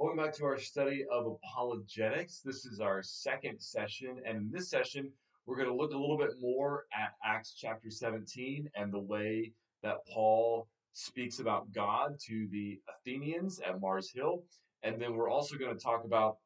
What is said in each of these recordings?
Welcome back to our study of apologetics. This is our second session, and in this session, we're going to look a little bit more at Acts chapter 17 and the way that Paul speaks about God to the Athenians at Mars Hill. And then we're also going to talk about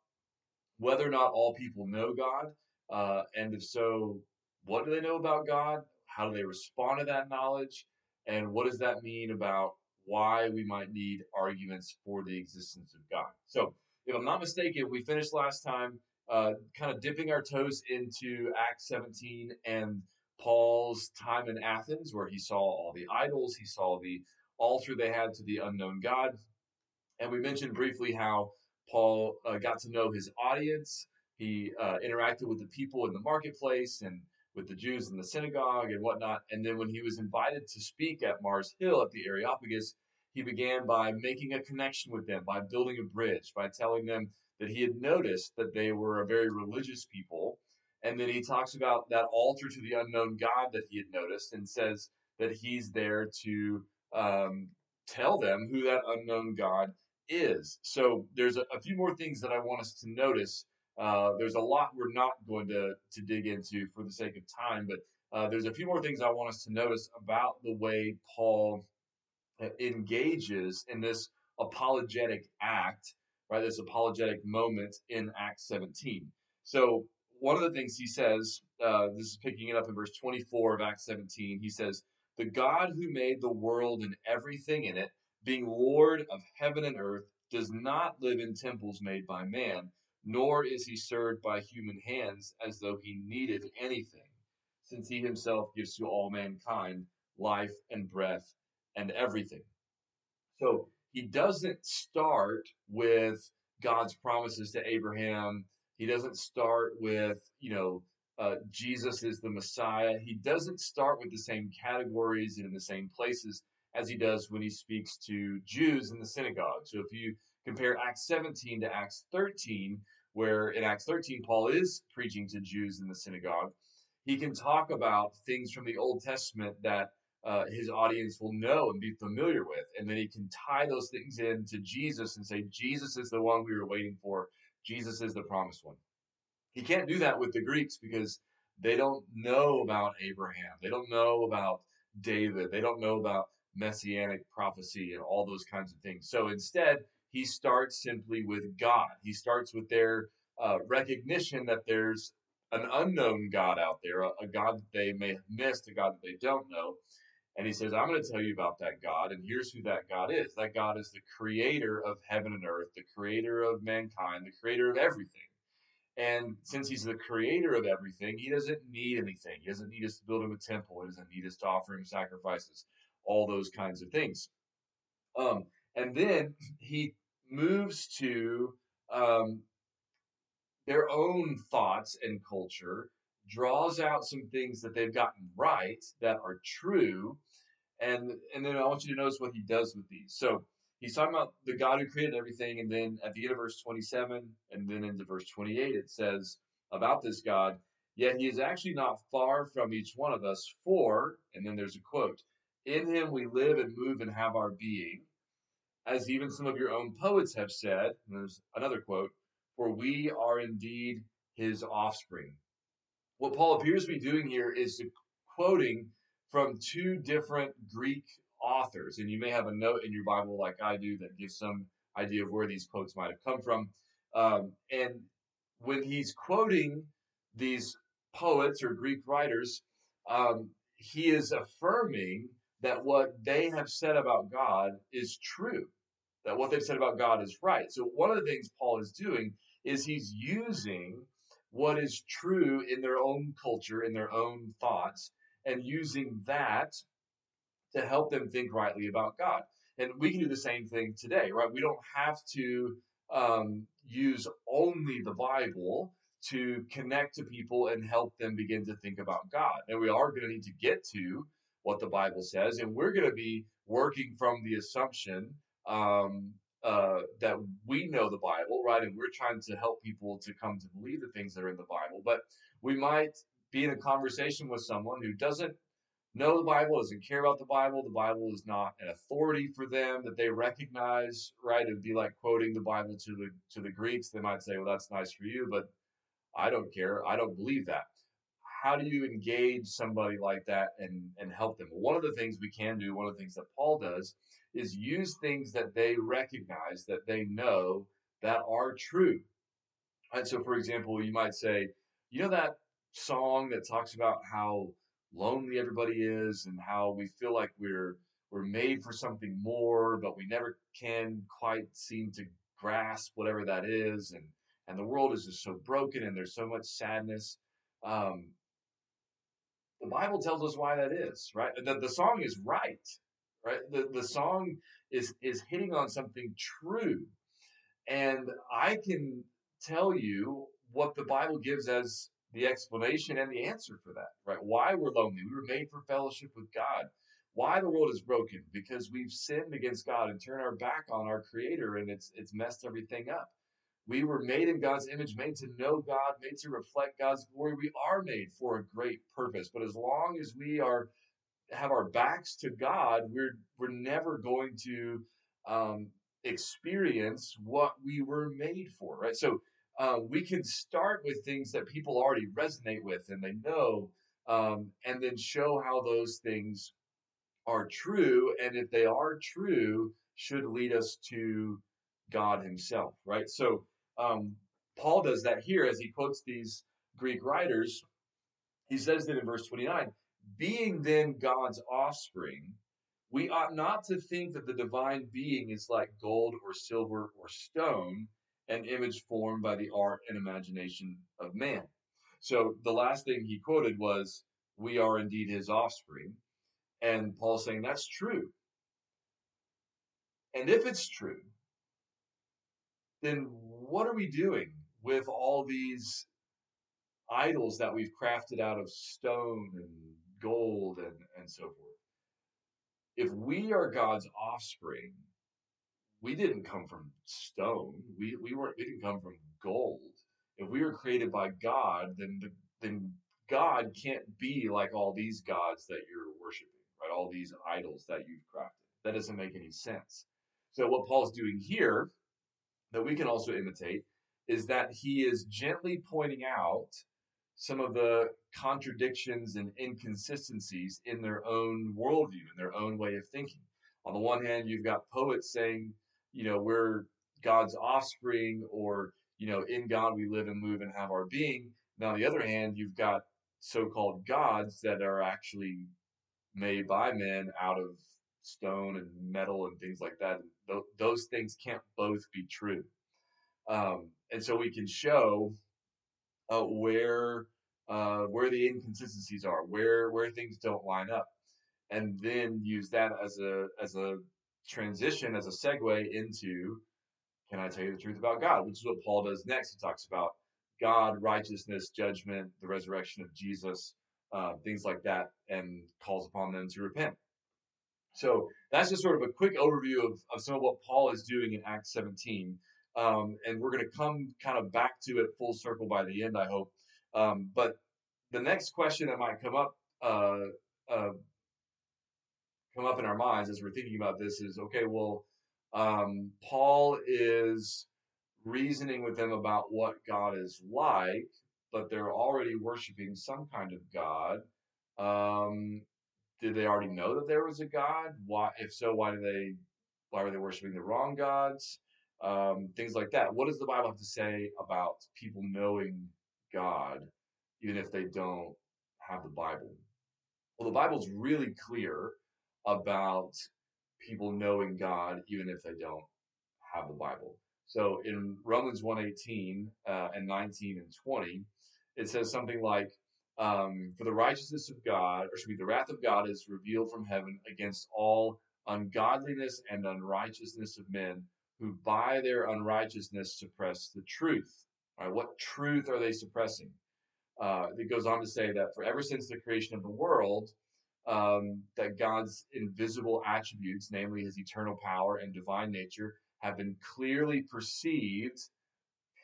whether or not all people know God, uh, and if so, what do they know about God? How do they respond to that knowledge? And what does that mean about why we might need arguments for the existence of God. So, if I'm not mistaken, we finished last time uh, kind of dipping our toes into Acts 17 and Paul's time in Athens, where he saw all the idols, he saw the altar they had to the unknown God. And we mentioned briefly how Paul uh, got to know his audience. He uh, interacted with the people in the marketplace and with the Jews in the synagogue and whatnot. And then when he was invited to speak at Mars Hill at the Areopagus, he began by making a connection with them, by building a bridge, by telling them that he had noticed that they were a very religious people. And then he talks about that altar to the unknown God that he had noticed and says that he's there to um, tell them who that unknown God is. So there's a, a few more things that I want us to notice uh, there's a lot we're not going to, to dig into for the sake of time, but uh, there's a few more things I want us to notice about the way Paul uh, engages in this apologetic act, right? This apologetic moment in Acts 17. So, one of the things he says, uh, this is picking it up in verse 24 of Acts 17, he says, The God who made the world and everything in it, being Lord of heaven and earth, does not live in temples made by man nor is he served by human hands as though he needed anything, since he himself gives to all mankind life and breath and everything. So he doesn't start with God's promises to Abraham. He doesn't start with, you know, uh, Jesus is the Messiah. He doesn't start with the same categories and in the same places as he does when he speaks to Jews in the synagogue. So if you compare Acts 17 to Acts 13, where in Acts 13, Paul is preaching to Jews in the synagogue, he can talk about things from the Old Testament that uh, his audience will know and be familiar with. And then he can tie those things in to Jesus and say, Jesus is the one we were waiting for. Jesus is the promised one. He can't do that with the Greeks because they don't know about Abraham. They don't know about David. They don't know about messianic prophecy and all those kinds of things. So instead, he starts simply with God. He starts with their uh, recognition that there's an unknown God out there, a, a God that they may have missed, a God that they don't know. And he says, I'm going to tell you about that God, and here's who that God is. That God is the creator of heaven and earth, the creator of mankind, the creator of everything. And since he's the creator of everything, he doesn't need anything. He doesn't need us to build him a temple. He doesn't need us to offer him sacrifices, all those kinds of things. Um, and then he moves to um, their own thoughts and culture, draws out some things that they've gotten right that are true, and and then I want you to notice what he does with these. So he's talking about the God who created everything, and then at the end of verse 27, and then into verse 28, it says about this God, yet he is actually not far from each one of us, for, and then there's a quote, in him we live and move and have our being as even some of your own poets have said, there's another quote, for we are indeed his offspring. What Paul appears to be doing here is quoting from two different Greek authors. And you may have a note in your Bible, like I do, that gives some idea of where these quotes might have come from. Um, and when he's quoting these poets or Greek writers, um, he is affirming that what they have said about God is true, that what they've said about God is right. So, one of the things Paul is doing is he's using what is true in their own culture, in their own thoughts, and using that to help them think rightly about God. And we can do the same thing today, right? We don't have to um, use only the Bible to connect to people and help them begin to think about God. And we are going to need to get to what the Bible says, and we're going to be working from the assumption um, uh, that we know the Bible, right? And we're trying to help people to come to believe the things that are in the Bible. But we might be in a conversation with someone who doesn't know the Bible, doesn't care about the Bible. The Bible is not an authority for them that they recognize, right? It'd be like quoting the Bible to the to the Greeks. They might say, "Well, that's nice for you, but I don't care. I don't believe that." How do you engage somebody like that and and help them? One of the things we can do, one of the things that Paul does, is use things that they recognize that they know that are true. And so, for example, you might say, you know that song that talks about how lonely everybody is and how we feel like we're we're made for something more, but we never can quite seem to grasp whatever that is, and and the world is just so broken and there's so much sadness. Um, Bible tells us why that is, right? The, the song is right, right? The the song is is hitting on something true, and I can tell you what the Bible gives as the explanation and the answer for that, right? Why we're lonely. We were made for fellowship with God. Why the world is broken? Because we've sinned against God and turned our back on our Creator, and it's it's messed everything up. We were made in God's image, made to know God, made to reflect God's glory. We are made for a great purpose. But as long as we are have our backs to God, we're we're never going to um, experience what we were made for, right? So uh, we can start with things that people already resonate with and they know, um, and then show how those things are true. And if they are true, should lead us to God Himself, right? So um, Paul does that here as he quotes these Greek writers. He says that in verse 29 being then God's offspring, we ought not to think that the divine being is like gold or silver or stone an image formed by the art and imagination of man. So the last thing he quoted was, We are indeed his offspring. And Paul's saying that's true. And if it's true, then what are we doing with all these idols that we've crafted out of stone and gold and, and so forth? If we are God's offspring, we didn't come from stone. We we weren't we didn't come from gold. If we were created by God, then the, then God can't be like all these gods that you're worshiping, right? All these idols that you've crafted. That doesn't make any sense. So what Paul's doing here that we can also imitate is that he is gently pointing out some of the contradictions and inconsistencies in their own worldview, in their own way of thinking. On the one hand, you've got poets saying you know, we're God's offspring or, you know, in God we live and move and have our being. Now, on the other hand, you've got so called gods that are actually made by men out of stone and metal and things like that. Th- those things can't both be true. Um, and so we can show uh, where uh, where the inconsistencies are, where where things don't line up, and then use that as a as a transition as a segue into can I tell you the truth about God, which is what Paul does next. He talks about God, righteousness, judgment, the resurrection of Jesus, uh, things like that, and calls upon them to repent. So that's just sort of a quick overview of, of some of what Paul is doing in Acts 17. Um, and we're going to come kind of back to it full circle by the end, I hope. Um, but the next question that might come up uh, uh, come up in our minds as we're thinking about this is okay, well, um, Paul is reasoning with them about what God is like, but they're already worshiping some kind of God. Um, did they already know that there was a God? Why, if so, why do they, why are they worshiping the wrong gods? Um, things like that. What does the Bible have to say about people knowing God, even if they don't have the Bible? Well, the Bible's really clear about people knowing God even if they don't have the Bible. So in Romans 1:18 uh, and 19 and 20, it says something like, um, "For the righteousness of God, or should be the wrath of God, is revealed from heaven against all ungodliness and unrighteousness of men who by their unrighteousness suppress the truth." Right, what truth are they suppressing? Uh, it goes on to say that for ever since the creation of the world, um, that God's invisible attributes, namely his eternal power and divine nature, have been clearly perceived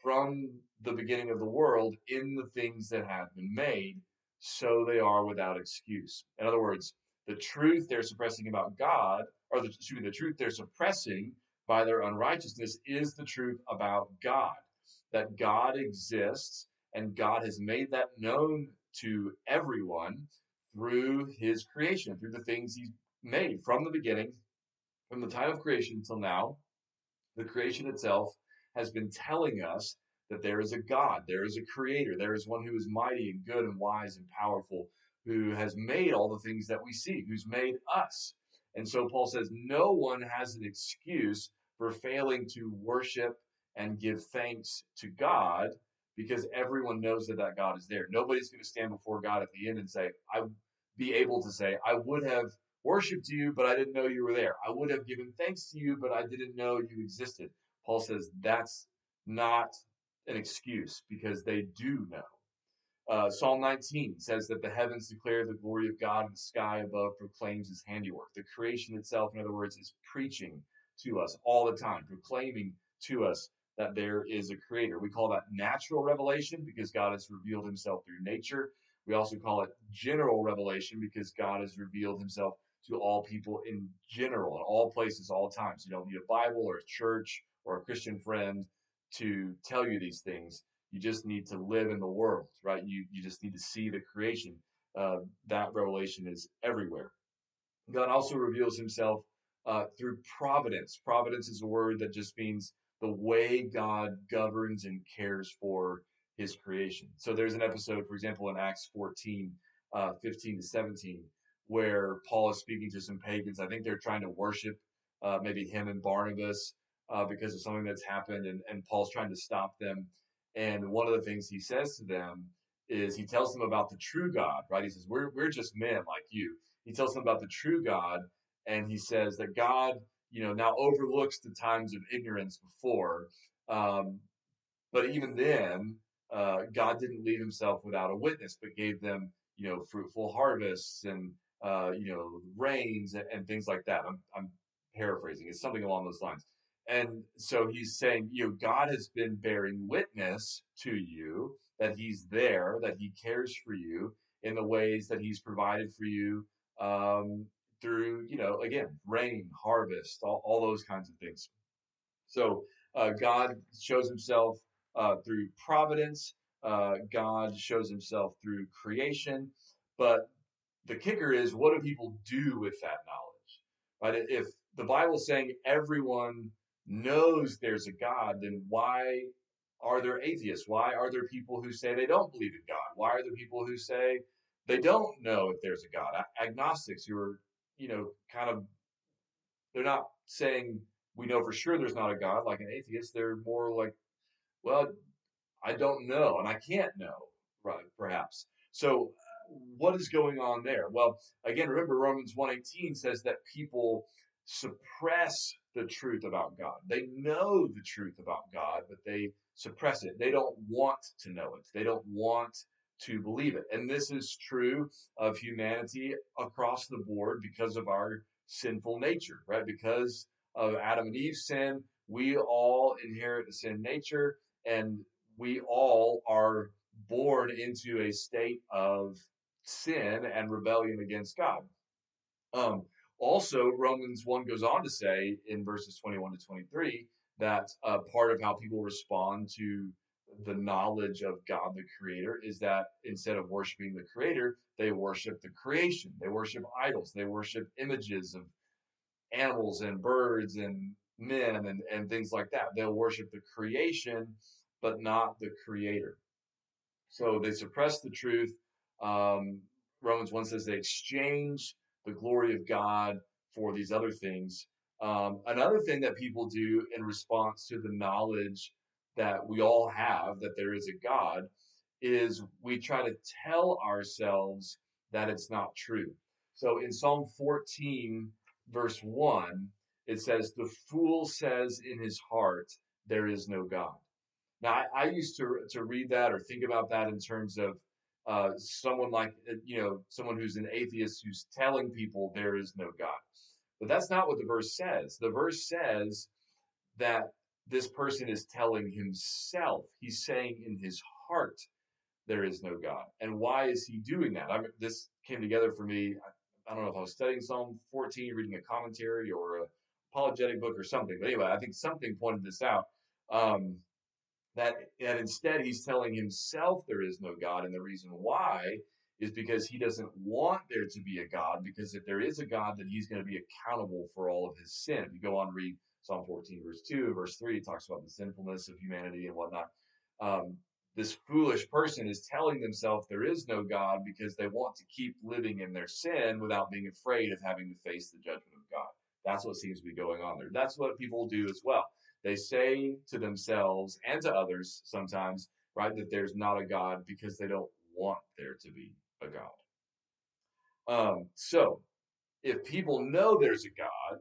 from the beginning of the world in the things that have been made, so they are without excuse. In other words, the truth they're suppressing about God, or the, excuse me, the truth they're suppressing by their unrighteousness is the truth about God. That God exists and God has made that known to everyone through his creation, through the things he's made from the beginning, from the time of creation until now. The creation itself has been telling us that there is a God, there is a creator, there is one who is mighty and good and wise and powerful, who has made all the things that we see, who's made us. And so Paul says, no one has an excuse for failing to worship and give thanks to God because everyone knows that that God is there. Nobody's going to stand before God at the end and say, I be able to say, I would have worshiped you, but I didn't know you were there. I would have given thanks to you, but I didn't know you existed. Paul says that's not an excuse because they do know. Uh, Psalm 19 says that the heavens declare the glory of God and the sky above proclaims his handiwork. The creation itself, in other words, is preaching to us all the time, proclaiming to us that there is a creator. We call that natural revelation because God has revealed himself through nature. We also call it general revelation because God has revealed himself to all people in general, in all places, all times. You don't need a Bible or a church or a Christian friend to tell you these things. You just need to live in the world, right? You, you just need to see the creation. Uh, that revelation is everywhere. God also reveals himself uh, through providence. Providence is a word that just means the way God governs and cares for his creation. So there's an episode, for example, in Acts 14, uh, 15 to 17, where Paul is speaking to some pagans. I think they're trying to worship uh, maybe him and Barnabas uh, because of something that's happened, and, and Paul's trying to stop them. And one of the things he says to them is he tells them about the true God, right? He says, We're, we're just men like you. He tells them about the true God, and he says that God you know, now overlooks the times of ignorance before. Um, but even then, uh, God didn't leave himself without a witness, but gave them, you know, fruitful harvests and, uh, you know, rains and, and, things like that. I'm, I'm paraphrasing. It's something along those lines. And so he's saying, you know, God has been bearing witness to you that he's there, that he cares for you in the ways that he's provided for you um, through, you know, again, rain, harvest, all, all those kinds of things. So uh, God shows himself uh, through providence. Uh, God shows himself through creation. But the kicker is, what do people do with that knowledge? Right? If the Bible's saying everyone knows there's a God, then why are there atheists? Why are there people who say they don't believe in God? Why are there people who say they don't know if there's a God? Agnostics who are you know, kind of, they're not saying we know for sure there's not a God like an atheist. They're more like, well, I don't know and I can't know, right? Perhaps. So, what is going on there? Well, again, remember Romans 1:18 says that people suppress the truth about God. They know the truth about God, but they suppress it. They don't want to know it. They don't want to believe it. And this is true of humanity across the board because of our sinful nature, right? Because of Adam and Eve's sin, we all inherit the sin nature and we all are born into a state of sin and rebellion against God. Um, also, Romans 1 goes on to say in verses 21 to 23 that uh, part of how people respond to the knowledge of God the Creator is that instead of worshiping the Creator, they worship the creation. They worship idols. They worship images of animals and birds and men and, and things like that. They'll worship the creation, but not the Creator. So they suppress the truth. Um, Romans 1 says they exchange the glory of God for these other things. Um, another thing that people do in response to the knowledge that we all have that there is a God is we try to tell ourselves that it's not true. So in Psalm 14, verse 1, it says, The fool says in his heart, There is no God. Now, I, I used to, to read that or think about that in terms of uh, someone like, uh, you know, someone who's an atheist who's telling people there is no God. But that's not what the verse says. The verse says that this person is telling himself, he's saying in his heart, there is no God. And why is he doing that? I mean, this came together for me. I don't know if I was studying Psalm 14, reading a commentary or a apologetic book or something. But anyway, I think something pointed this out. Um, that, that instead he's telling himself there is no God, and the reason why is because he doesn't want there to be a God, because if there is a God, then he's going to be accountable for all of his sin. If you go on read Psalm 14, verse 2, verse 3, it talks about the sinfulness of humanity and whatnot. Um, this foolish person is telling themselves there is no God because they want to keep living in their sin without being afraid of having to face the judgment of God. That's what seems to be going on there. That's what people do as well. They say to themselves and to others sometimes, right, that there's not a God because they don't want there to be a God. Um, so, if people know there's a God,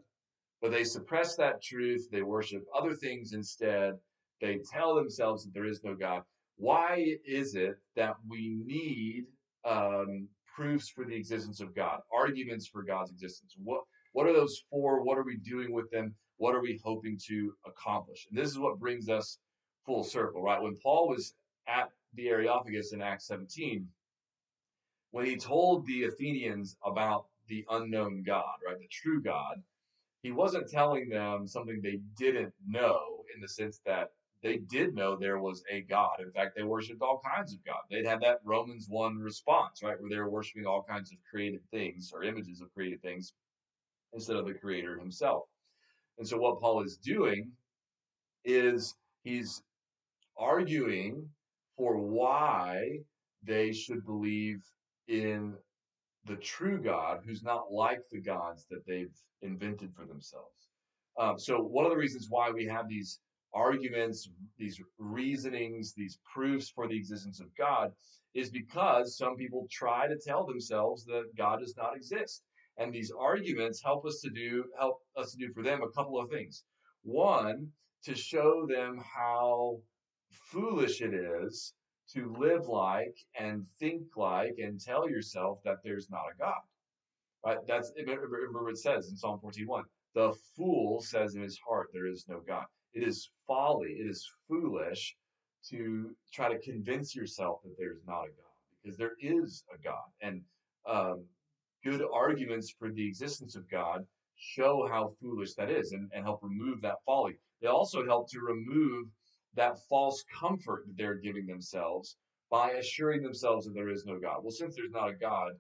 but they suppress that truth, they worship other things instead, they tell themselves that there is no God, why is it that we need um, proofs for the existence of God, arguments for God's existence? What what are those for? What are we doing with them? What are we hoping to accomplish? And this is what brings us full circle, right? When Paul was at the Areopagus in Acts 17, when he told the Athenians about the unknown God, right, the true God, he wasn't telling them something they didn't know in the sense that they did know there was a God. In fact, they worshiped all kinds of God. They'd had that Romans 1 response, right, where they were worshiping all kinds of created things or images of created things instead of the creator himself. And so what Paul is doing is he's arguing for why they should believe in the true God who's not like the gods that they've invented for themselves. Um, so one of the reasons why we have these arguments, these reasonings, these proofs for the existence of God is because some people try to tell themselves that God does not exist. And these arguments help us to do help us to do for them a couple of things. One, to show them how foolish it is to live like and think like and tell yourself that there's not a God. Right? That's remember it says in Psalm 41, the fool says in his heart there is no God. It is folly, it is foolish to try to convince yourself that there's not a God because there is a God. And um, good arguments for the existence of God show how foolish that is and, and help remove that folly. They also help to remove that false comfort that they're giving themselves by assuring themselves that there is no God. Well, since there's not a God,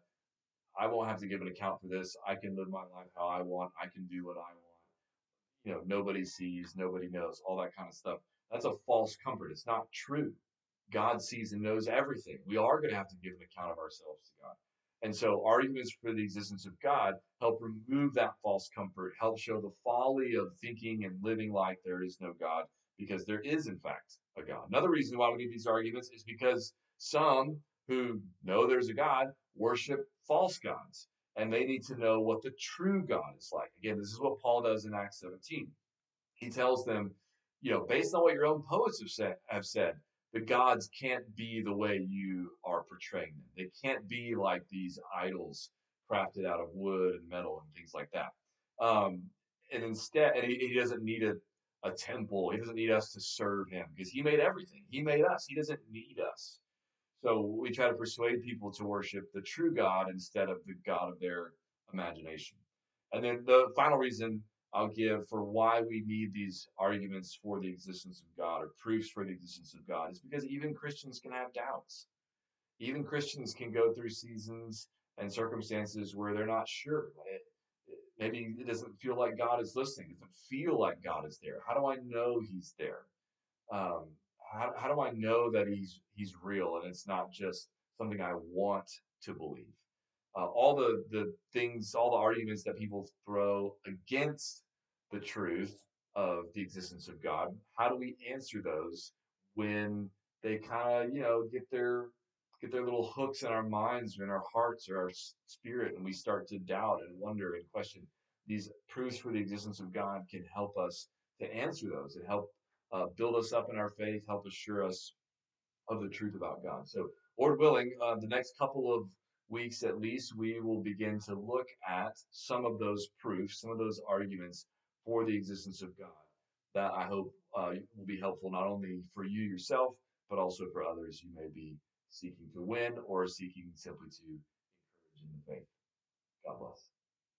I won't have to give an account for this. I can live my life how I want. I can do what I want. You know, nobody sees, nobody knows, all that kind of stuff. That's a false comfort. It's not true. God sees and knows everything. We are going to have to give an account of ourselves to God. And so arguments for the existence of God help remove that false comfort, help show the folly of thinking and living like there is no God, because there is, in fact, a God. Another reason why we need these arguments is because some who know there's a God worship false gods, and they need to know what the true God is like. Again, this is what Paul does in Acts 17. He tells them, you know, based on what your own poets have said, have said the gods can't be the way you are portraying them. They can't be like these idols crafted out of wood and metal and things like that. Um, and instead, and he, he doesn't need a, a temple. He doesn't need us to serve him because he made everything. He made us. He doesn't need us. So we try to persuade people to worship the true God instead of the God of their imagination. And then the final reason I'll give for why we need these arguments for the existence of God or proofs for the existence of God is because even Christians can have doubts. Even Christians can go through seasons and circumstances where they're not sure. Maybe it doesn't feel like God is listening. It doesn't feel like God is there. How do I know He's there? Um, how, how do I know that He's He's real and it's not just something I want to believe? Uh, all the the things, all the arguments that people throw against the truth of the existence of God. How do we answer those when they kind of you know get their get their little hooks in our minds or in our hearts or our spirit, and we start to doubt and wonder and question? These proofs for the existence of God can help us to answer those and help uh, build us up in our faith, help assure us of the truth about God. So, Lord willing, uh, the next couple of weeks at least, we will begin to look at some of those proofs, some of those arguments for the existence of God. That I hope uh, will be helpful not only for you yourself, but also for others you may be seeking to win or seeking simply to encourage in the faith. God bless.